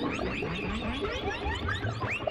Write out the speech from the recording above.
Oh, my God.